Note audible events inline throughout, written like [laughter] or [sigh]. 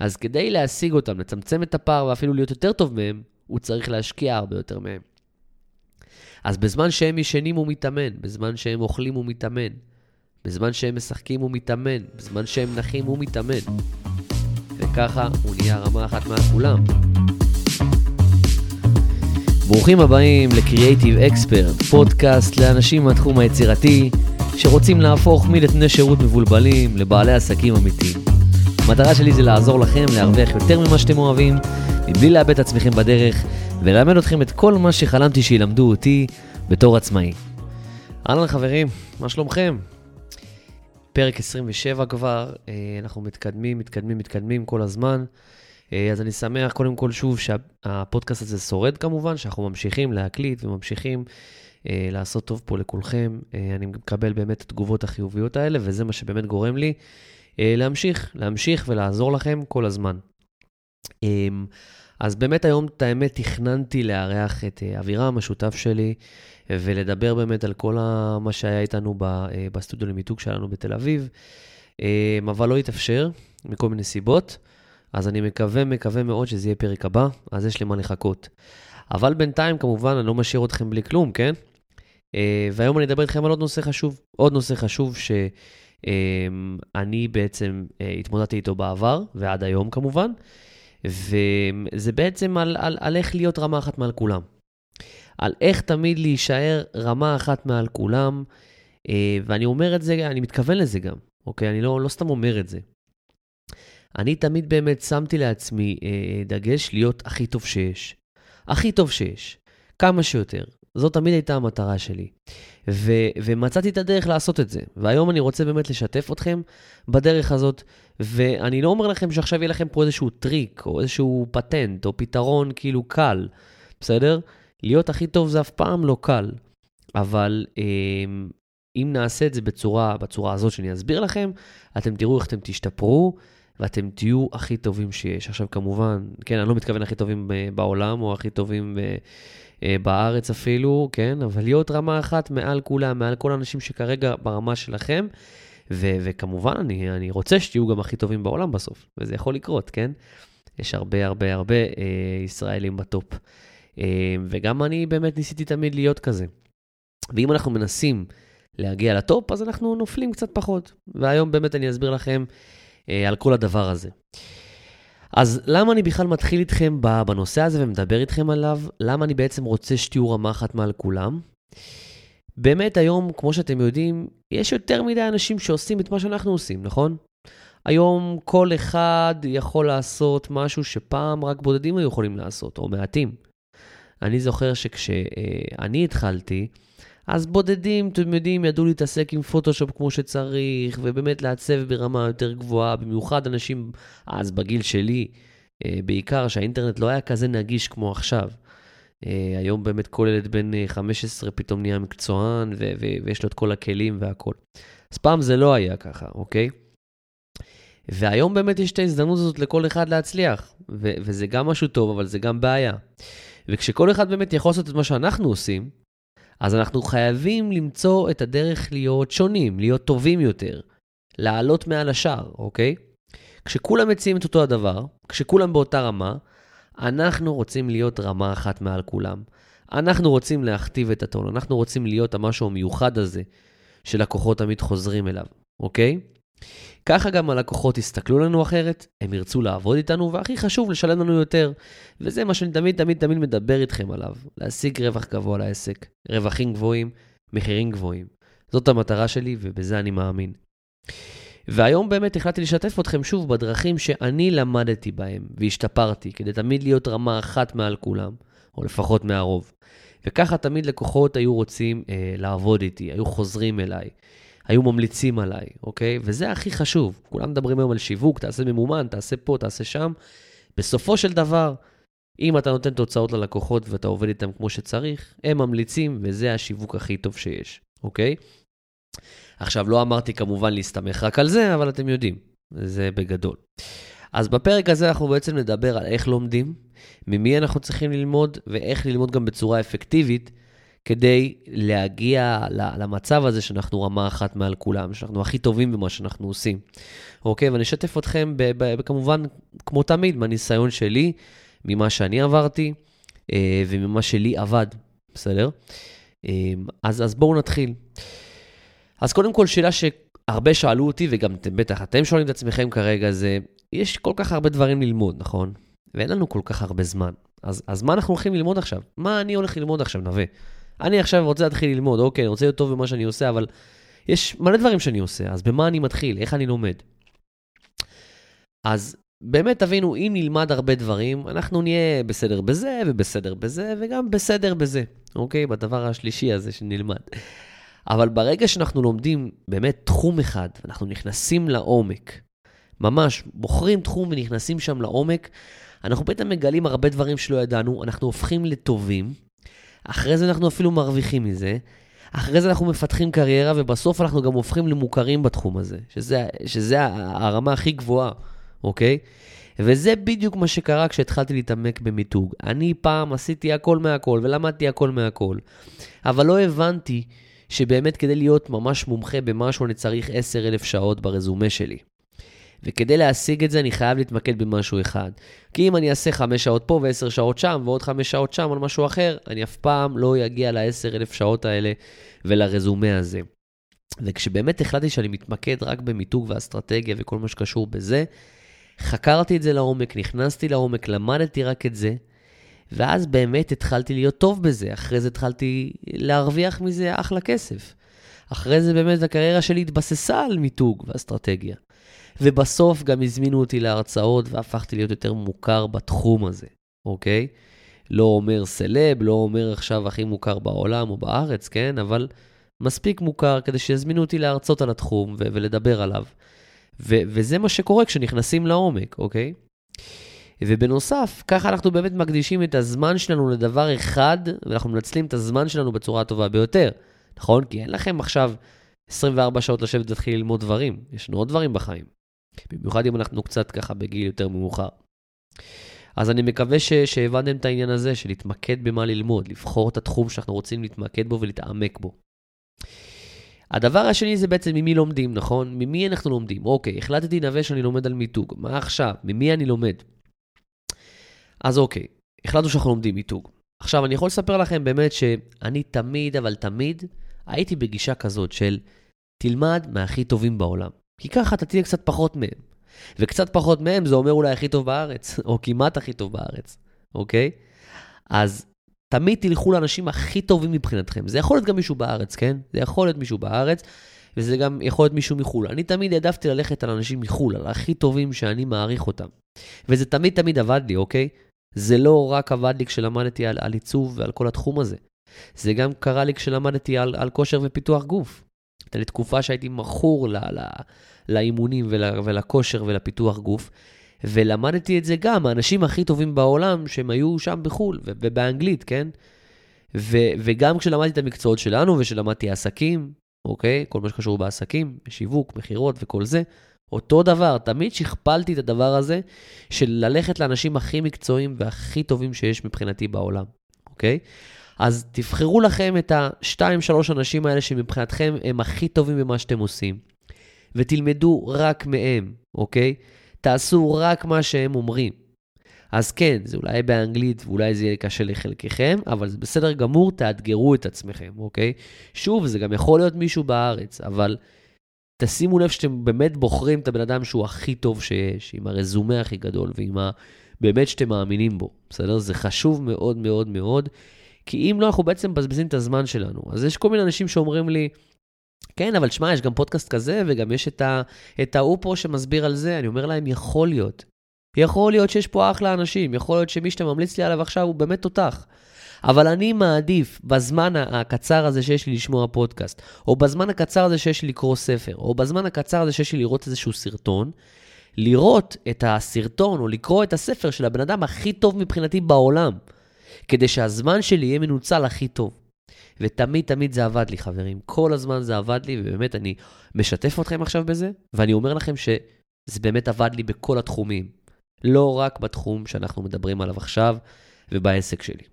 אז כדי להשיג אותם, לצמצם את הפער ואפילו להיות יותר טוב מהם, הוא צריך להשקיע הרבה יותר מהם. אז בזמן שהם ישנים הוא מתאמן, בזמן שהם אוכלים הוא מתאמן, בזמן שהם משחקים הוא מתאמן, בזמן שהם נחים הוא מתאמן. וככה הוא נהיה רמה אחת מעל כולם. ברוכים הבאים ל-Creative Expert, פודקאסט לאנשים מהתחום היצירתי שרוצים להפוך מנתני שירות מבולבלים לבעלי עסקים אמיתיים. המטרה שלי זה לעזור לכם להרוויח יותר ממה שאתם אוהבים, מבלי לאבד את עצמכם בדרך, וללמד אתכם את כל מה שחלמתי שילמדו אותי בתור עצמאי. אהלן חברים, מה שלומכם? פרק 27 כבר, אה, אנחנו מתקדמים, מתקדמים, מתקדמים כל הזמן. אה, אז אני שמח קודם כל שוב שהפודקאסט הזה שורד כמובן, שאנחנו ממשיכים להקליט וממשיכים אה, לעשות טוב פה לכולכם. אני מקבל באמת את התגובות החיוביות האלה, וזה מה שבאמת גורם לי להמשיך, להמשיך ולעזור לכם כל הזמן. אז באמת היום, את האמת, תכננתי לארח את אבירם, השותף שלי, ולדבר באמת על כל מה שהיה איתנו בסטודיו למיתוג שלנו בתל אביב, אבל לא התאפשר, מכל מיני סיבות. אז אני מקווה, מקווה מאוד שזה יהיה פרק הבא, אז יש למה לחכות. אבל בינתיים, כמובן, אני לא משאיר אתכם בלי כלום, כן? והיום אני אדבר איתכם על עוד נושא חשוב. עוד נושא חשוב שאני בעצם התמודדתי איתו בעבר, ועד היום כמובן. וזה בעצם על, על, על איך להיות רמה אחת מעל כולם. על איך תמיד להישאר רמה אחת מעל כולם, אה, ואני אומר את זה, אני מתכוון לזה גם, אוקיי? אני לא, לא סתם אומר את זה. אני תמיד באמת שמתי לעצמי אה, דגש להיות הכי טוב שיש. הכי טוב שיש. כמה שיותר. זאת תמיד הייתה המטרה שלי. ו- ומצאתי את הדרך לעשות את זה. והיום אני רוצה באמת לשתף אתכם בדרך הזאת, ואני לא אומר לכם שעכשיו יהיה לכם פה איזשהו טריק, או איזשהו פטנט, או פתרון כאילו קל, בסדר? להיות הכי טוב זה אף פעם לא קל, אבל אה, אם נעשה את זה בצורה, בצורה הזאת שאני אסביר לכם, אתם תראו איך אתם תשתפרו. ואתם תהיו הכי טובים שיש. עכשיו, כמובן, כן, אני לא מתכוון הכי טובים בעולם, או הכי טובים אה, בארץ אפילו, כן? אבל להיות רמה אחת מעל כולם, מעל כל האנשים שכרגע ברמה שלכם. ו- וכמובן, אני, אני רוצה שתהיו גם הכי טובים בעולם בסוף, וזה יכול לקרות, כן? יש הרבה הרבה הרבה אה, ישראלים בטופ. אה, וגם אני באמת ניסיתי תמיד להיות כזה. ואם אנחנו מנסים להגיע לטופ, אז אנחנו נופלים קצת פחות. והיום באמת אני אסביר לכם אה, על כל הדבר הזה. אז למה אני בכלל מתחיל איתכם בנושא הזה ומדבר איתכם עליו? למה אני בעצם רוצה שתהיו רמה אחת מעל כולם? באמת היום, כמו שאתם יודעים, יש יותר מדי אנשים שעושים את מה שאנחנו עושים, נכון? היום כל אחד יכול לעשות משהו שפעם רק בודדים היו יכולים לעשות, או מעטים. אני זוכר שכשאני התחלתי, אז בודדים, אתם יודעים, ידעו להתעסק עם פוטושופ כמו שצריך, ובאמת לעצב ברמה יותר גבוהה, במיוחד אנשים אז בגיל שלי, אה, בעיקר שהאינטרנט לא היה כזה נגיש כמו עכשיו. אה, היום באמת כל ילד בן 15 אה, פתאום נהיה מקצוען, ו- ו- ויש לו את כל הכלים והכול. אז פעם זה לא היה ככה, אוקיי? והיום באמת יש את ההזדמנות הזאת לכל אחד להצליח, ו- וזה גם משהו טוב, אבל זה גם בעיה. וכשכל אחד באמת יכול לעשות את מה שאנחנו עושים, אז אנחנו חייבים למצוא את הדרך להיות שונים, להיות טובים יותר, לעלות מעל השאר, אוקיי? כשכולם מציעים את אותו הדבר, כשכולם באותה רמה, אנחנו רוצים להיות רמה אחת מעל כולם. אנחנו רוצים להכתיב את הטון, אנחנו רוצים להיות המשהו המיוחד הזה שלקוחות תמיד חוזרים אליו, אוקיי? ככה גם הלקוחות יסתכלו לנו אחרת, הם ירצו לעבוד איתנו, והכי חשוב, לשלם לנו יותר. וזה מה שאני תמיד תמיד תמיד מדבר איתכם עליו, להשיג רווח גבוה לעסק, רווחים גבוהים, מחירים גבוהים. זאת המטרה שלי ובזה אני מאמין. והיום באמת החלטתי לשתף אתכם שוב בדרכים שאני למדתי בהם והשתפרתי, כדי תמיד להיות רמה אחת מעל כולם, או לפחות מהרוב. וככה תמיד לקוחות היו רוצים אה, לעבוד איתי, היו חוזרים אליי. היו ממליצים עליי, אוקיי? וזה הכי חשוב. כולם מדברים היום על שיווק, תעשה ממומן, תעשה פה, תעשה שם. בסופו של דבר, אם אתה נותן תוצאות ללקוחות ואתה עובד איתם כמו שצריך, הם ממליצים, וזה השיווק הכי טוב שיש, אוקיי? עכשיו, לא אמרתי כמובן להסתמך רק על זה, אבל אתם יודעים, זה בגדול. אז בפרק הזה אנחנו בעצם נדבר על איך לומדים, ממי אנחנו צריכים ללמוד, ואיך ללמוד גם בצורה אפקטיבית, כדי להגיע למצב הזה שאנחנו רמה אחת מעל כולם, שאנחנו הכי טובים במה שאנחנו עושים. אוקיי? ואני אשתף אתכם, כמובן, כמו תמיד, מהניסיון שלי, ממה שאני עברתי אה, וממה שלי עבד, בסדר? אה, אז, אז בואו נתחיל. אז קודם כל, שאלה שהרבה שאלו אותי, וגם אתם בטח, אתם שואלים את עצמכם כרגע, זה, יש כל כך הרבה דברים ללמוד, נכון? ואין לנו כל כך הרבה זמן. אז, אז מה אנחנו הולכים ללמוד עכשיו? מה אני הולך ללמוד עכשיו, נווה? אני עכשיו רוצה להתחיל ללמוד, אוקיי, אני רוצה להיות טוב במה שאני עושה, אבל יש מלא דברים שאני עושה, אז במה אני מתחיל? איך אני לומד? אז באמת תבינו, אם נלמד הרבה דברים, אנחנו נהיה בסדר בזה, ובסדר בזה, וגם בסדר בזה, אוקיי? בדבר השלישי הזה שנלמד. אבל ברגע שאנחנו לומדים באמת תחום אחד, אנחנו נכנסים לעומק, ממש בוחרים תחום ונכנסים שם לעומק, אנחנו פתאום מגלים הרבה דברים שלא ידענו, אנחנו הופכים לטובים, אחרי זה אנחנו אפילו מרוויחים מזה, אחרי זה אנחנו מפתחים קריירה, ובסוף אנחנו גם הופכים למוכרים בתחום הזה, שזה, שזה הרמה הכי גבוהה, אוקיי? וזה בדיוק מה שקרה כשהתחלתי להתעמק במיתוג. אני פעם עשיתי הכל מהכל ולמדתי הכל מהכל, אבל לא הבנתי שבאמת כדי להיות ממש מומחה במשהו אני צריך 10,000 שעות ברזומה שלי. וכדי להשיג את זה אני חייב להתמקד במשהו אחד. כי אם אני אעשה 5 שעות פה ו-10 שעות שם ועוד 5 שעות שם על משהו אחר, אני אף פעם לא אגיע ל-10,000 שעות האלה ולרזומה הזה. וכשבאמת החלטתי שאני מתמקד רק במיתוג ואסטרטגיה וכל מה שקשור בזה, חקרתי את זה לעומק, נכנסתי לעומק, למדתי רק את זה, ואז באמת התחלתי להיות טוב בזה. אחרי זה התחלתי להרוויח מזה אחלה כסף. אחרי זה באמת הקריירה שלי התבססה על מיתוג ואסטרטגיה. ובסוף גם הזמינו אותי להרצאות והפכתי להיות יותר מוכר בתחום הזה, אוקיי? לא אומר סלב, לא אומר עכשיו הכי מוכר בעולם או בארץ, כן? אבל מספיק מוכר כדי שיזמינו אותי להרצות על התחום ו- ולדבר עליו. ו- וזה מה שקורה כשנכנסים לעומק, אוקיי? ובנוסף, ככה אנחנו באמת מקדישים את הזמן שלנו לדבר אחד, ואנחנו מנצלים את הזמן שלנו בצורה הטובה ביותר, נכון? כי אין לכם עכשיו 24 שעות לשבת ולהתחיל ללמוד דברים, יש לנו עוד דברים בחיים. במיוחד אם אנחנו קצת ככה בגיל יותר מאוחר. אז אני מקווה ש- שהבנתם את העניין הזה של להתמקד במה ללמוד, לבחור את התחום שאנחנו רוצים להתמקד בו ולהתעמק בו. הדבר השני זה בעצם ממי לומדים, נכון? ממי אנחנו לומדים? אוקיי, החלטתי נווה שאני לומד על מיתוג. מה עכשיו? ממי אני לומד? אז אוקיי, החלטנו שאנחנו לומדים מיתוג. עכשיו, אני יכול לספר לכם באמת שאני תמיד, אבל תמיד, הייתי בגישה כזאת של תלמד מהכי טובים בעולם. כי ככה אתה תהיה קצת פחות מהם. וקצת פחות מהם זה אומר אולי הכי טוב בארץ, [laughs] או כמעט הכי טוב בארץ, אוקיי? אז תמיד תלכו לאנשים הכי טובים מבחינתכם. זה יכול להיות גם מישהו בארץ, כן? זה יכול להיות מישהו בארץ, וזה גם יכול להיות מישהו מחו"ל. אני תמיד העדפתי ללכת על אנשים מחו"ל, על הכי טובים שאני מעריך אותם. וזה תמיד תמיד עבד לי, אוקיי? זה לא רק עבד לי כשלמדתי על, על עיצוב ועל כל התחום הזה. זה גם קרה לי כשלמדתי על, על כושר ופיתוח גוף. הייתה לי תקופה שהייתי מכור ל, ל, לאימונים ול, ולכושר ולפיתוח גוף, ולמדתי את זה גם מהאנשים הכי טובים בעולם שהם היו שם בחו"ל ובאנגלית, כן? ו, וגם כשלמדתי את המקצועות שלנו ושלמדתי עסקים, אוקיי? כל מה שקשור בעסקים, בשיווק, מכירות וכל זה, אותו דבר, תמיד שכפלתי את הדבר הזה של ללכת לאנשים הכי מקצועיים והכי טובים שיש מבחינתי בעולם, אוקיי? אז תבחרו לכם את השתיים, שלוש אנשים האלה שמבחינתכם הם הכי טובים במה שאתם עושים, ותלמדו רק מהם, אוקיי? תעשו רק מה שהם אומרים. אז כן, זה אולי באנגלית ואולי זה יהיה קשה לחלקכם, אבל זה בסדר גמור, תאתגרו את עצמכם, אוקיי? שוב, זה גם יכול להיות מישהו בארץ, אבל תשימו לב שאתם באמת בוחרים את הבן אדם שהוא הכי טוב שיש, עם הרזומה הכי גדול ועם ה... באמת שאתם מאמינים בו, בסדר? זה חשוב מאוד מאוד מאוד, כי אם לא, אנחנו בעצם מבזבזים את הזמן שלנו. אז יש כל מיני אנשים שאומרים לי, כן, אבל שמע, יש גם פודקאסט כזה, וגם יש את, ההוא פה שמסביר על זה. אני אומר להם, יכול להיות. יכול להיות שיש פה אחלה אנשים, יכול להיות שמי שאתה ממליץ לי עליו עכשיו הוא באמת תותח. אבל אני מעדיף בזמן הקצר הזה שיש לי לשמוע פודקאסט, או בזמן הקצר הזה שיש לי לקרוא ספר, או בזמן הקצר הזה שיש לי לראות איזשהו סרטון, לראות את הסרטון או לקרוא את הספר של הבן אדם הכי טוב מבחינתי בעולם, כדי שהזמן שלי יהיה מנוצל הכי טוב. ותמיד תמיד זה עבד לי, חברים. כל הזמן זה עבד לי, ובאמת אני משתף אתכם עכשיו בזה, ואני אומר לכם שזה באמת עבד לי בכל התחומים. לא רק בתחום שאנחנו מדברים עליו עכשיו ובעסק שלי.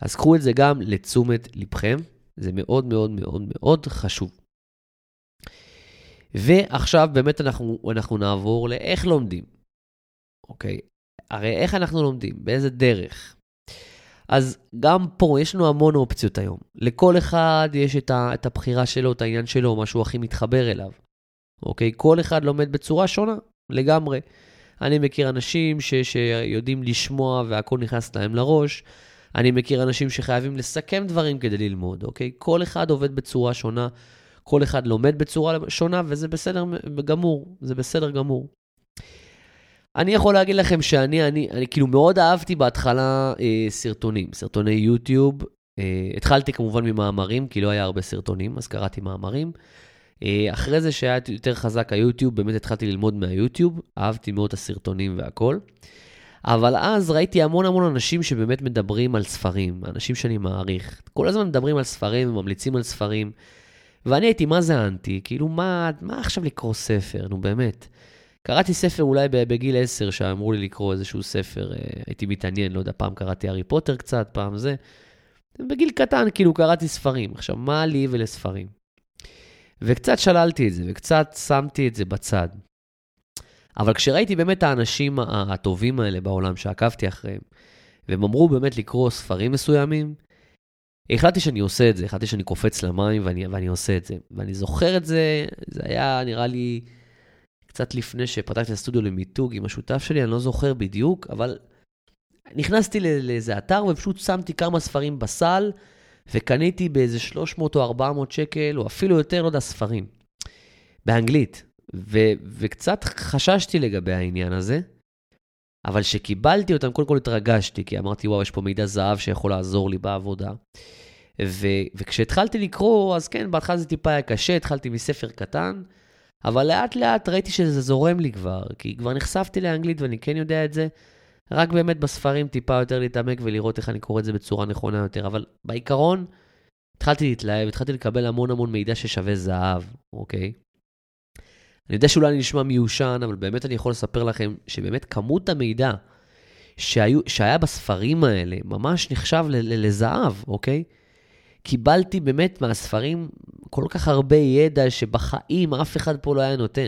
אז קחו את זה גם לתשומת לבכם, זה מאוד מאוד מאוד מאוד חשוב. ועכשיו באמת אנחנו, אנחנו נעבור לאיך לומדים, אוקיי? הרי איך אנחנו לומדים? באיזה דרך? אז גם פה יש לנו המון אופציות היום. לכל אחד יש את, ה, את הבחירה שלו, את העניין שלו, מה שהוא הכי מתחבר אליו. אוקיי? כל אחד לומד בצורה שונה לגמרי. אני מכיר אנשים ש, שיודעים לשמוע והכל נכנס להם לראש. אני מכיר אנשים שחייבים לסכם דברים כדי ללמוד, אוקיי? כל אחד עובד בצורה שונה, כל אחד לומד בצורה שונה, וזה בסדר גמור, זה בסדר גמור. אני יכול להגיד לכם שאני, אני, אני כאילו מאוד אהבתי בהתחלה אה, סרטונים, סרטוני יוטיוב. אה, התחלתי כמובן ממאמרים, כי לא היה הרבה סרטונים, אז קראתי מאמרים. אה, אחרי זה שהיה יותר חזק היוטיוב, באמת התחלתי ללמוד מהיוטיוב, אהבתי מאוד את הסרטונים והכל. אבל אז ראיתי המון המון אנשים שבאמת מדברים על ספרים, אנשים שאני מעריך. כל הזמן מדברים על ספרים וממליצים על ספרים. ואני הייתי, מה זה אנטי? כאילו, מה, מה עכשיו לקרוא ספר? נו, באמת. קראתי ספר אולי בגיל 10, שאמרו לי לקרוא איזשהו ספר, אה, הייתי מתעניין, לא יודע, פעם קראתי הארי פוטר קצת, פעם זה. בגיל קטן, כאילו, קראתי ספרים. עכשיו, מה לי ולספרים? וקצת שללתי את זה, וקצת שמתי את זה בצד. אבל כשראיתי באמת את האנשים הטובים האלה בעולם שעקבתי אחריהם, והם אמרו באמת לקרוא ספרים מסוימים, החלטתי שאני עושה את זה, החלטתי שאני קופץ למים ואני, ואני עושה את זה. ואני זוכר את זה, זה היה נראה לי קצת לפני שפתחתי את הסטודיו למיתוג עם השותף שלי, אני לא זוכר בדיוק, אבל נכנסתי לאיזה אתר ופשוט שמתי כמה ספרים בסל, וקניתי באיזה 300 או 400 שקל, או אפילו יותר, לא יודע, ספרים. באנגלית. ו- וקצת חששתי לגבי העניין הזה, אבל כשקיבלתי אותם, קודם כל התרגשתי, כי אמרתי, וואו, יש פה מידע זהב שיכול לעזור לי בעבודה. ו- וכשהתחלתי לקרוא, אז כן, בהתחלה זה טיפה היה קשה, התחלתי מספר קטן, אבל לאט לאט ראיתי שזה זורם לי כבר, כי כבר נחשפתי לאנגלית ואני כן יודע את זה, רק באמת בספרים טיפה יותר להתעמק ולראות איך אני קורא את זה בצורה נכונה יותר. אבל בעיקרון, התחלתי להתלהב, התחלתי לקבל המון המון מידע ששווה זהב, אוקיי? אני יודע שאולי אני נשמע מיושן, אבל באמת אני יכול לספר לכם שבאמת כמות המידע שהיו, שהיה בספרים האלה ממש נחשב לזהב, אוקיי? קיבלתי באמת מהספרים כל כך הרבה ידע שבחיים אף אחד פה לא היה נותן.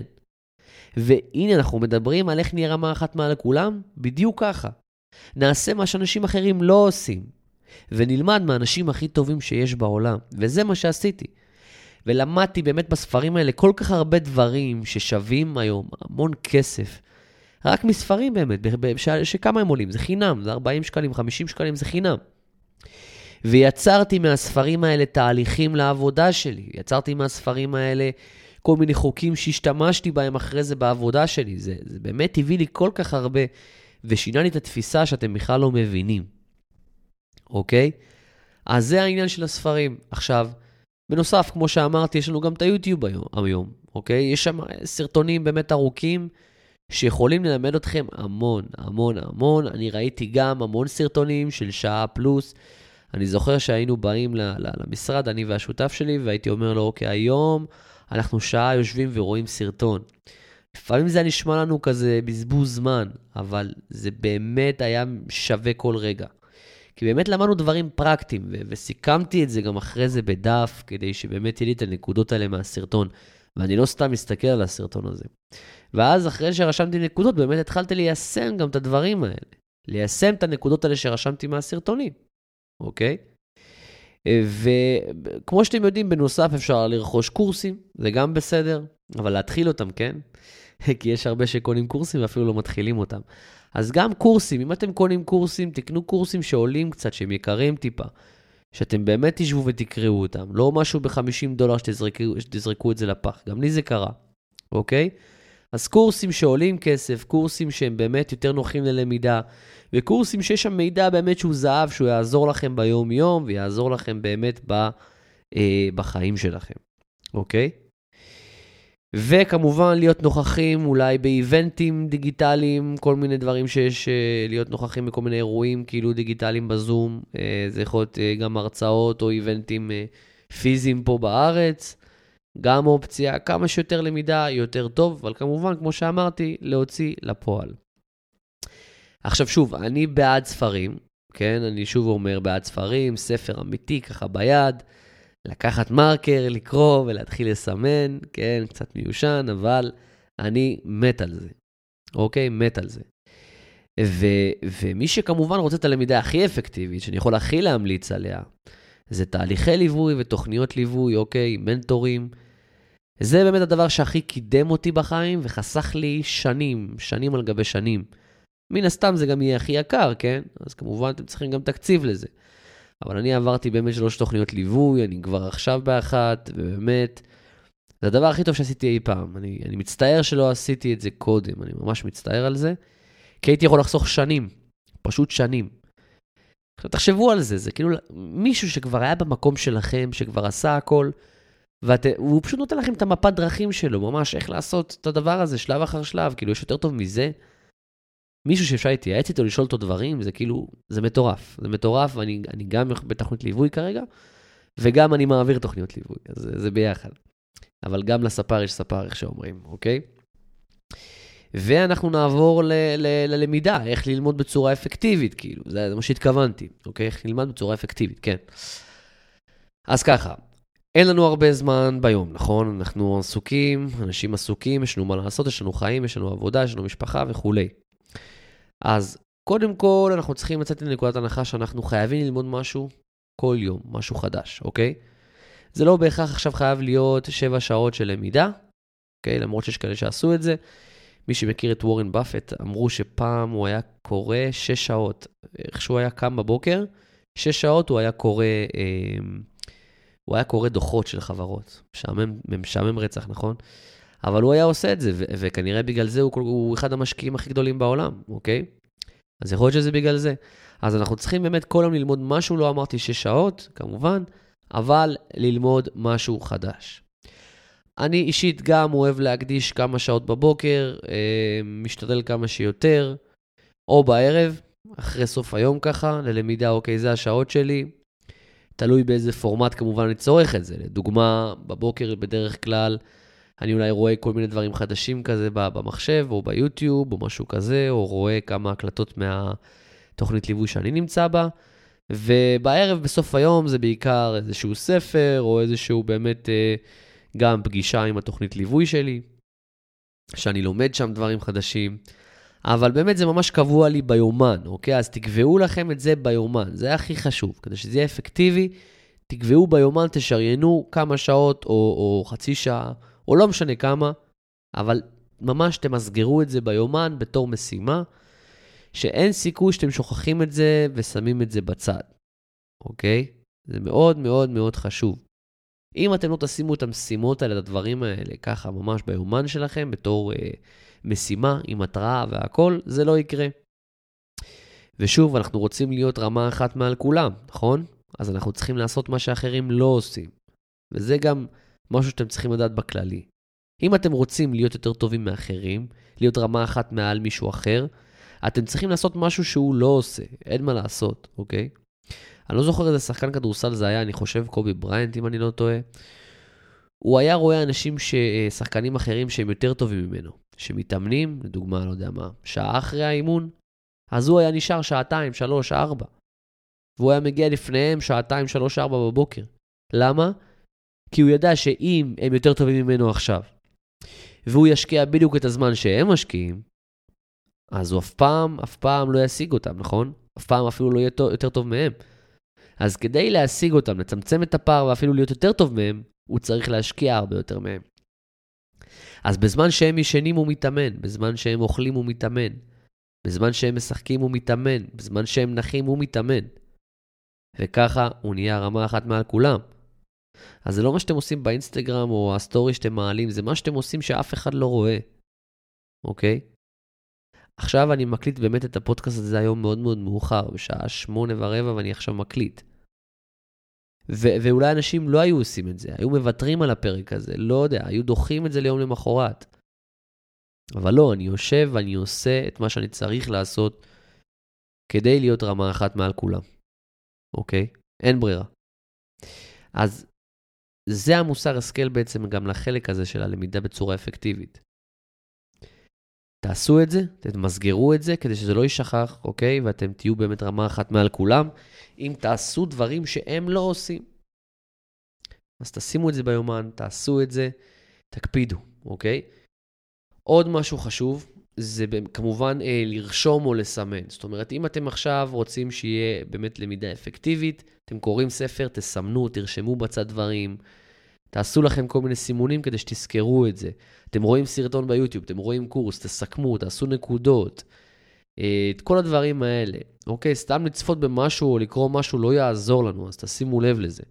והנה, אנחנו מדברים על איך נהיה רמה אחת מעל כולם, בדיוק ככה. נעשה מה שאנשים אחרים לא עושים, ונלמד מהאנשים הכי טובים שיש בעולם, וזה מה שעשיתי. ולמדתי באמת בספרים האלה כל כך הרבה דברים ששווים היום המון כסף. רק מספרים באמת, שכמה הם עולים? זה חינם, זה 40 שקלים, 50 שקלים, זה חינם. ויצרתי מהספרים האלה תהליכים לעבודה שלי. יצרתי מהספרים האלה כל מיני חוקים שהשתמשתי בהם אחרי זה בעבודה שלי. זה, זה באמת הביא לי כל כך הרבה, ושינה לי את התפיסה שאתם בכלל לא מבינים, אוקיי? אז זה העניין של הספרים. עכשיו, בנוסף, כמו שאמרתי, יש לנו גם את היוטיוב היום, היום אוקיי? יש שם סרטונים באמת ארוכים שיכולים ללמד אתכם המון, המון, המון. אני ראיתי גם המון סרטונים של שעה פלוס. אני זוכר שהיינו באים למשרד, אני והשותף שלי, והייתי אומר לו, אוקיי, היום אנחנו שעה יושבים ורואים סרטון. לפעמים זה נשמע לנו כזה בזבוז זמן, אבל זה באמת היה שווה כל רגע. כי באמת למדנו דברים פרקטיים, ו- וסיכמתי את זה גם אחרי זה בדף, כדי שבאמת יהיה לי את הנקודות האלה מהסרטון. ואני לא סתם מסתכל על הסרטון הזה. ואז אחרי שרשמתי נקודות, באמת התחלתי ליישם גם את הדברים האלה. ליישם את הנקודות האלה שרשמתי מהסרטונים, אוקיי? וכמו שאתם יודעים, בנוסף אפשר לרכוש קורסים, זה גם בסדר, אבל להתחיל אותם, כן? [laughs] כי יש הרבה שקונים קורסים ואפילו לא מתחילים אותם. אז גם קורסים, אם אתם קונים קורסים, תקנו קורסים שעולים קצת, שהם יקרים טיפה. שאתם באמת תשבו ותקראו אותם, לא משהו ב-50 דולר שתזרקו, שתזרקו את זה לפח. גם לי זה קרה, אוקיי? אז קורסים שעולים כסף, קורסים שהם באמת יותר נוחים ללמידה, וקורסים שיש שם מידע באמת שהוא זהב, שהוא יעזור לכם ביום-יום ויעזור לכם באמת ב, אה, בחיים שלכם, אוקיי? וכמובן להיות נוכחים אולי באיבנטים דיגיטליים, כל מיני דברים שיש, אה, להיות נוכחים בכל מיני אירועים כאילו דיגיטליים בזום, אה, זה יכול להיות אה, גם הרצאות או איבנטים פיזיים פה בארץ, גם אופציה, כמה שיותר למידה יותר טוב, אבל כמובן, כמו שאמרתי, להוציא לפועל. עכשיו שוב, אני בעד ספרים, כן? אני שוב אומר, בעד ספרים, ספר אמיתי, ככה ביד, לקחת מרקר, לקרוא ולהתחיל לסמן, כן? קצת מיושן, אבל אני מת על זה, אוקיי? מת על זה. ו- ומי שכמובן רוצה את הלמידה הכי אפקטיבית, שאני יכול הכי להמליץ עליה, זה תהליכי ליווי ותוכניות ליווי, אוקיי? מנטורים. זה באמת הדבר שהכי קידם אותי בחיים וחסך לי שנים, שנים על גבי שנים. מן הסתם זה גם יהיה הכי יקר, כן? אז כמובן אתם צריכים גם תקציב לזה. אבל אני עברתי באמת שלוש תוכניות ליווי, אני כבר עכשיו באחת, ובאמת, זה הדבר הכי טוב שעשיתי אי פעם. אני, אני מצטער שלא עשיתי את זה קודם, אני ממש מצטער על זה, כי הייתי יכול לחסוך שנים, פשוט שנים. עכשיו תחשבו על זה, זה כאילו מישהו שכבר היה במקום שלכם, שכבר עשה הכל, והוא פשוט נותן לכם את המפת דרכים שלו, ממש איך לעשות את הדבר הזה שלב אחר שלב, כאילו יש יותר טוב מזה. מישהו שאפשר להתייעץ איתו, לשאול אותו דברים, זה כאילו, זה מטורף. זה מטורף, ואני גם בתוכנית ליווי כרגע, וגם אני מעביר תוכניות ליווי, אז זה, זה ביחד. אבל גם לספר יש ספר, איך שאומרים, אוקיי? ואנחנו נעבור ל- ל- ללמידה, איך ללמוד בצורה אפקטיבית, כאילו, זה, זה מה שהתכוונתי, אוקיי? איך ללמוד בצורה אפקטיבית, כן. אז ככה, אין לנו הרבה זמן ביום, נכון? אנחנו עסוקים, אנשים עסוקים, יש לנו מה לעשות, יש לנו חיים, יש לנו עבודה, יש לנו משפחה וכולי. אז קודם כל, אנחנו צריכים לצאת לנקודת הנחה שאנחנו חייבים ללמוד משהו כל יום, משהו חדש, אוקיי? זה לא בהכרח עכשיו חייב להיות 7 שעות של למידה, אוקיי? למרות שיש כאלה שעשו את זה. מי שמכיר את וורן באפט, אמרו שפעם הוא היה קורא 6 שעות. איך שהוא היה קם בבוקר, 6 שעות הוא היה קורא, אה, הוא היה קורא דוחות של חברות. משעמם, רצח, נכון? אבל הוא היה עושה את זה, ו- וכנראה בגלל זה הוא, הוא אחד המשקיעים הכי גדולים בעולם, אוקיי? אז יכול להיות שזה בגלל זה. אז אנחנו צריכים באמת כל יום ללמוד משהו, לא אמרתי שש שעות, כמובן, אבל ללמוד משהו חדש. אני אישית גם אוהב להקדיש כמה שעות בבוקר, אה, משתדל כמה שיותר, או בערב, אחרי סוף היום ככה, ללמידה, אוקיי, זה השעות שלי. תלוי באיזה פורמט כמובן אני צורך את זה. לדוגמה, בבוקר בדרך כלל אני אולי רואה כל מיני דברים חדשים כזה במחשב, או ביוטיוב, או משהו כזה, או רואה כמה הקלטות מהתוכנית ליווי שאני נמצא בה. ובערב, בסוף היום, זה בעיקר איזשהו ספר, או איזשהו באמת אה, גם פגישה עם התוכנית ליווי שלי, שאני לומד שם דברים חדשים. אבל באמת זה ממש קבוע לי ביומן, אוקיי? אז תקבעו לכם את זה ביומן, זה הכי חשוב, כדי שזה יהיה אפקטיבי. תקבעו ביומן, תשריינו כמה שעות או, או חצי שעה או לא משנה כמה, אבל ממש תמסגרו את זה ביומן בתור משימה, שאין סיכוי שאתם שוכחים את זה ושמים את זה בצד, אוקיי? זה מאוד מאוד מאוד חשוב. אם אתם לא תשימו את המשימות האלה, את הדברים האלה, ככה ממש ביומן שלכם, בתור אה, משימה עם התראה והכל, זה לא יקרה. ושוב, אנחנו רוצים להיות רמה אחת מעל כולם, נכון? אז אנחנו צריכים לעשות מה שאחרים לא עושים. וזה גם משהו שאתם צריכים לדעת בכללי. אם אתם רוצים להיות יותר טובים מאחרים, להיות רמה אחת מעל מישהו אחר, אתם צריכים לעשות משהו שהוא לא עושה, אין מה לעשות, אוקיי? אני לא זוכר איזה שחקן כדורסל זה היה, אני חושב קובי בריינט, אם אני לא טועה. הוא היה רואה אנשים, ש... שחקנים אחרים שהם יותר טובים ממנו, שמתאמנים, לדוגמה, לא יודע מה, שעה אחרי האימון, אז הוא היה נשאר שעתיים, שלוש, ארבע. והוא היה מגיע לפניהם שעתיים, שלוש, ארבע בבוקר. למה? כי הוא ידע שאם הם יותר טובים ממנו עכשיו, והוא ישקיע בדיוק את הזמן שהם משקיעים, אז הוא אף פעם, אף פעם לא ישיג אותם, נכון? אף פעם אפילו לא יהיה יותר טוב מהם. אז כדי להשיג אותם, לצמצם את הפער ואפילו להיות יותר טוב מהם, הוא צריך להשקיע הרבה יותר מהם. אז בזמן שהם ישנים הוא מתאמן, בזמן שהם אוכלים הוא מתאמן, בזמן שהם משחקים הוא מתאמן, בזמן שהם נחים הוא מתאמן. וככה הוא נהיה רמה אחת מעל כולם. אז זה לא מה שאתם עושים באינסטגרם או הסטורי שאתם מעלים, זה מה שאתם עושים שאף אחד לא רואה, אוקיי? עכשיו אני מקליט באמת את הפודקאסט הזה היום מאוד מאוד מאוחר, בשעה שמונה ורבע ואני עכשיו מקליט. ו- ואולי אנשים לא היו עושים את זה, היו מוותרים על הפרק הזה, לא יודע, היו דוחים את זה ליום למחרת. אבל לא, אני יושב ואני עושה את מה שאני צריך לעשות כדי להיות רמה אחת מעל כולם, אוקיי? אין ברירה. אז זה המוסר השכל בעצם גם לחלק הזה של הלמידה בצורה אפקטיבית. תעשו את זה, תמסגרו את זה, כדי שזה לא יישכח, אוקיי? ואתם תהיו באמת רמה אחת מעל כולם, אם תעשו דברים שהם לא עושים. אז תשימו את זה ביומן, תעשו את זה, תקפידו, אוקיי? עוד משהו חשוב, זה כמובן אה, לרשום או לסמן. זאת אומרת, אם אתם עכשיו רוצים שיהיה באמת למידה אפקטיבית, אתם קוראים ספר, תסמנו, תרשמו בצד דברים, תעשו לכם כל מיני סימונים כדי שתזכרו את זה. אתם רואים סרטון ביוטיוב, אתם רואים קורס, תסכמו, תעשו נקודות. אה, את כל הדברים האלה. אוקיי, סתם לצפות במשהו או לקרוא משהו לא יעזור לנו, אז תשימו לב לזה.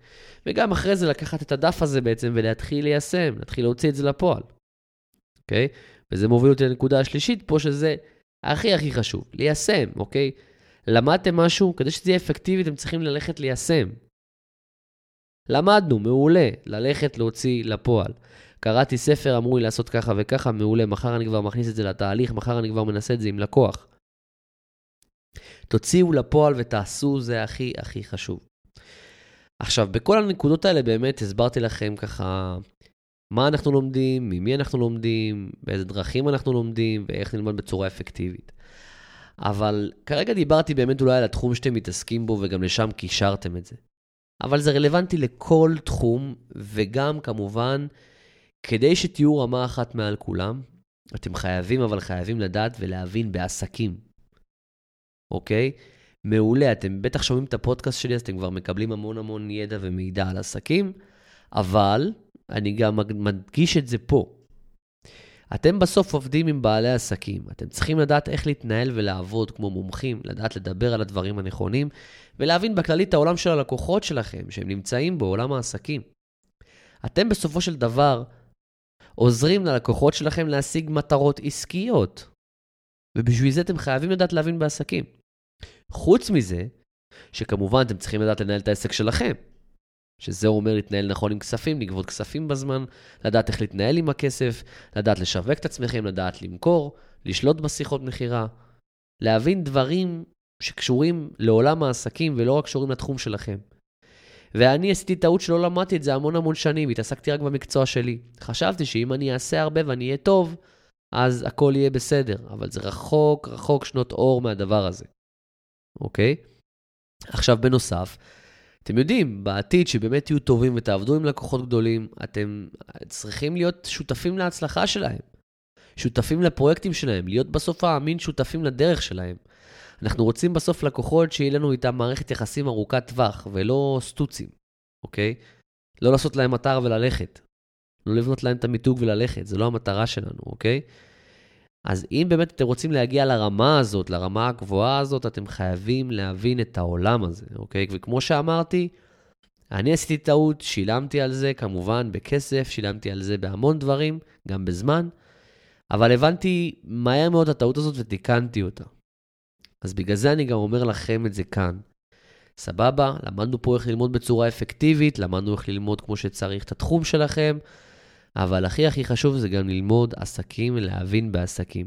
וגם אחרי זה לקחת את הדף הזה בעצם ולהתחיל ליישם, להתחיל להוציא את זה לפועל. אוקיי? וזה מוביל אותי לנקודה השלישית פה, שזה הכי הכי חשוב, ליישם, אוקיי? למדתם משהו, כדי שזה יהיה אפקטיבי, אתם צריכים ללכת ליישם. למדנו, מעולה, ללכת להוציא לפועל. קראתי ספר, אמרו לי לעשות ככה וככה, מעולה, מחר אני כבר מכניס את זה לתהליך, מחר אני כבר מנסה את זה עם לקוח. תוציאו לפועל ותעשו, זה הכי הכי חשוב. עכשיו, בכל הנקודות האלה באמת הסברתי לכם ככה מה אנחנו לומדים, ממי אנחנו לומדים, באיזה דרכים אנחנו לומדים ואיך נלמד בצורה אפקטיבית. אבל כרגע דיברתי באמת אולי על התחום שאתם מתעסקים בו וגם לשם קישרתם את זה. אבל זה רלוונטי לכל תחום, וגם כמובן, כדי שתהיו רמה אחת מעל כולם, אתם חייבים, אבל חייבים לדעת ולהבין בעסקים, אוקיי? מעולה, אתם בטח שומעים את הפודקאסט שלי, אז אתם כבר מקבלים המון המון ידע ומידע על עסקים, אבל אני גם מדגיש את זה פה. אתם בסוף עובדים עם בעלי עסקים. אתם צריכים לדעת איך להתנהל ולעבוד כמו מומחים, לדעת לדבר על הדברים הנכונים, ולהבין בכללי את העולם של הלקוחות שלכם, שהם נמצאים בו, עולם העסקים. אתם בסופו של דבר עוזרים ללקוחות שלכם להשיג מטרות עסקיות, ובשביל זה אתם חייבים לדעת להבין בעסקים. חוץ מזה, שכמובן אתם צריכים לדעת לנהל את העסק שלכם. שזה אומר להתנהל נכון עם כספים, לגבות כספים בזמן, לדעת איך להתנהל עם הכסף, לדעת לשווק את עצמכם, לדעת למכור, לשלוט בשיחות מכירה, להבין דברים שקשורים לעולם העסקים ולא רק קשורים לתחום שלכם. ואני עשיתי טעות שלא למדתי את זה המון המון שנים, התעסקתי רק במקצוע שלי. חשבתי שאם אני אעשה הרבה ואני אהיה טוב, אז הכל יהיה בסדר, אבל זה רחוק רחוק שנות אור מהדבר הזה, אוקיי? עכשיו, בנוסף, אתם יודעים, בעתיד שבאמת תהיו טובים ותעבדו עם לקוחות גדולים, אתם צריכים להיות שותפים להצלחה שלהם. שותפים לפרויקטים שלהם, להיות בסוף האמין שותפים לדרך שלהם. אנחנו רוצים בסוף לקוחות שיהיה לנו איתם מערכת יחסים ארוכת טווח, ולא סטוצים, אוקיי? לא לעשות להם אתר וללכת. לא לבנות להם את המיתוג וללכת, זו לא המטרה שלנו, אוקיי? אז אם באמת אתם רוצים להגיע לרמה הזאת, לרמה הגבוהה הזאת, אתם חייבים להבין את העולם הזה, אוקיי? וכמו שאמרתי, אני עשיתי טעות, שילמתי על זה כמובן בכסף, שילמתי על זה בהמון דברים, גם בזמן, אבל הבנתי מהר מאוד את הטעות הזאת ותיקנתי אותה. אז בגלל זה אני גם אומר לכם את זה כאן. סבבה, למדנו פה איך ללמוד בצורה אפקטיבית, למדנו איך ללמוד כמו שצריך את התחום שלכם, אבל הכי הכי חשוב זה גם ללמוד עסקים, להבין בעסקים.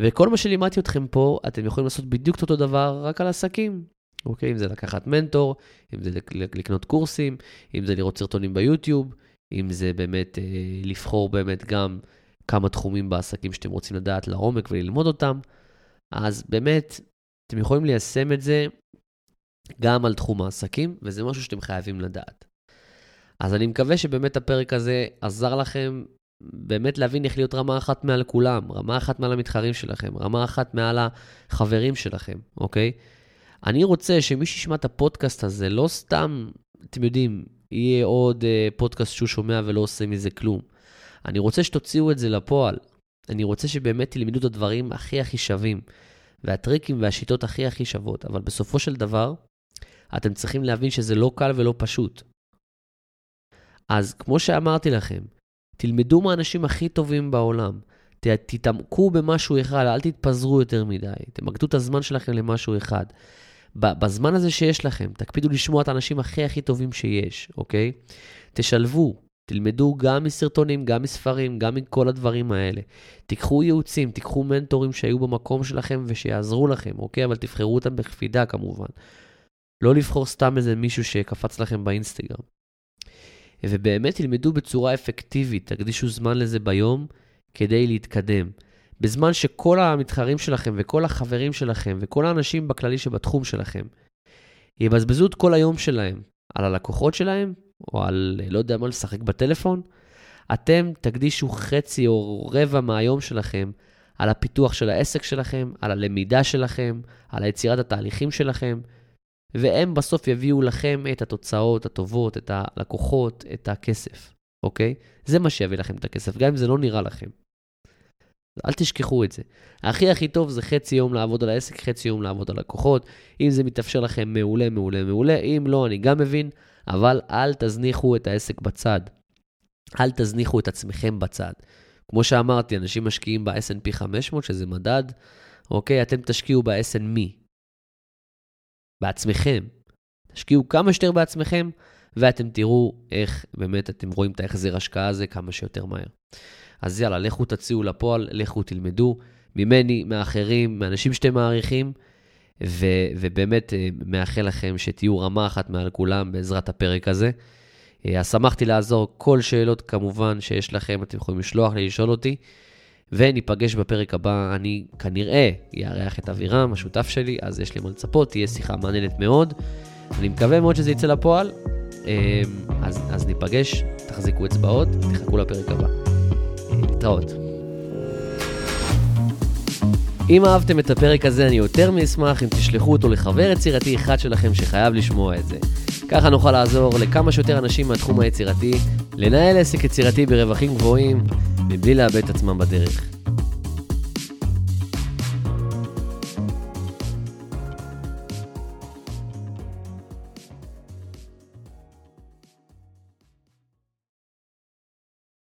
וכל מה שלימדתי אתכם פה, אתם יכולים לעשות בדיוק את אותו דבר, רק על עסקים. אוקיי? אם זה לקחת מנטור, אם זה לקנות קורסים, אם זה לראות סרטונים ביוטיוב, אם זה באמת אה, לבחור באמת גם כמה תחומים בעסקים שאתם רוצים לדעת לעומק וללמוד אותם. אז באמת, אתם יכולים ליישם את זה גם על תחום העסקים, וזה משהו שאתם חייבים לדעת. אז אני מקווה שבאמת הפרק הזה עזר לכם באמת להבין איך להיות רמה אחת מעל כולם, רמה אחת מעל המתחרים שלכם, רמה אחת מעל החברים שלכם, אוקיי? אני רוצה שמי שישמע את הפודקאסט הזה, לא סתם, אתם יודעים, יהיה עוד uh, פודקאסט שהוא שומע ולא עושה מזה כלום. אני רוצה שתוציאו את זה לפועל. אני רוצה שבאמת תלמדו את הדברים הכי הכי שווים, והטריקים והשיטות הכי הכי שוות, אבל בסופו של דבר, אתם צריכים להבין שזה לא קל ולא פשוט. אז כמו שאמרתי לכם, תלמדו מהאנשים הכי טובים בעולם. ת, תתעמקו במשהו אחד, אל תתפזרו יותר מדי. תמקדו את הזמן שלכם למשהו אחד. בזמן הזה שיש לכם, תקפידו לשמוע את האנשים הכי הכי טובים שיש, אוקיי? תשלבו, תלמדו גם מסרטונים, גם מספרים, גם מכל הדברים האלה. תיקחו ייעוצים, תיקחו מנטורים שהיו במקום שלכם ושיעזרו לכם, אוקיי? אבל תבחרו אותם בקפידה כמובן. לא לבחור סתם איזה מישהו שקפץ לכם באינסטגרם. ובאמת תלמדו בצורה אפקטיבית, תקדישו זמן לזה ביום כדי להתקדם. בזמן שכל המתחרים שלכם וכל החברים שלכם וכל האנשים בכללי שבתחום שלכם יבזבזו את כל היום שלהם על הלקוחות שלהם, או על, לא יודע מה, לשחק בטלפון, אתם תקדישו חצי או רבע מהיום שלכם על הפיתוח של העסק שלכם, על הלמידה שלכם, על היצירת התהליכים שלכם, והם בסוף יביאו לכם את התוצאות הטובות, את הלקוחות, את הכסף, אוקיי? זה מה שיביא לכם את הכסף, גם אם זה לא נראה לכם. אל תשכחו את זה. הכי הכי טוב זה חצי יום לעבוד על העסק, חצי יום לעבוד על לקוחות. אם זה מתאפשר לכם, מעולה, מעולה, מעולה. אם לא, אני גם מבין, אבל אל תזניחו את העסק בצד. אל תזניחו את עצמכם בצד. כמו שאמרתי, אנשים משקיעים ב-S&P 500, שזה מדד, אוקיי? אתם תשקיעו ב-S&M. בעצמכם. תשקיעו כמה שיותר בעצמכם, ואתם תראו איך באמת אתם רואים את ההחזר השקעה הזה כמה שיותר מהר. אז יאללה, לכו תציעו לפועל, לכו תלמדו ממני, מאחרים, מאנשים שאתם מעריכים, ו, ובאמת אה, מאחל לכם שתהיו רמה אחת מעל כולם בעזרת הפרק הזה. אה, אז שמחתי לעזור, כל שאלות כמובן שיש לכם, אתם יכולים לשלוח לי, לשאול אותי, וניפגש בפרק הבא, אני כנראה אארח את אבירם, השותף שלי, אז יש לי מה לצפות, תהיה שיחה מעניינת מאוד. אני מקווה מאוד שזה יצא לפועל, אה, אז, אז ניפגש, תחזיקו אצבעות, תחכו לפרק הבא. להתראות. אם אהבתם את הפרק הזה, אני יותר מאשמח אם תשלחו אותו לחבר יצירתי אחד שלכם שחייב לשמוע את זה. ככה נוכל לעזור לכמה שיותר אנשים מהתחום היצירתי לנהל עסק יצירתי ברווחים גבוהים, מבלי לאבד את עצמם בדרך.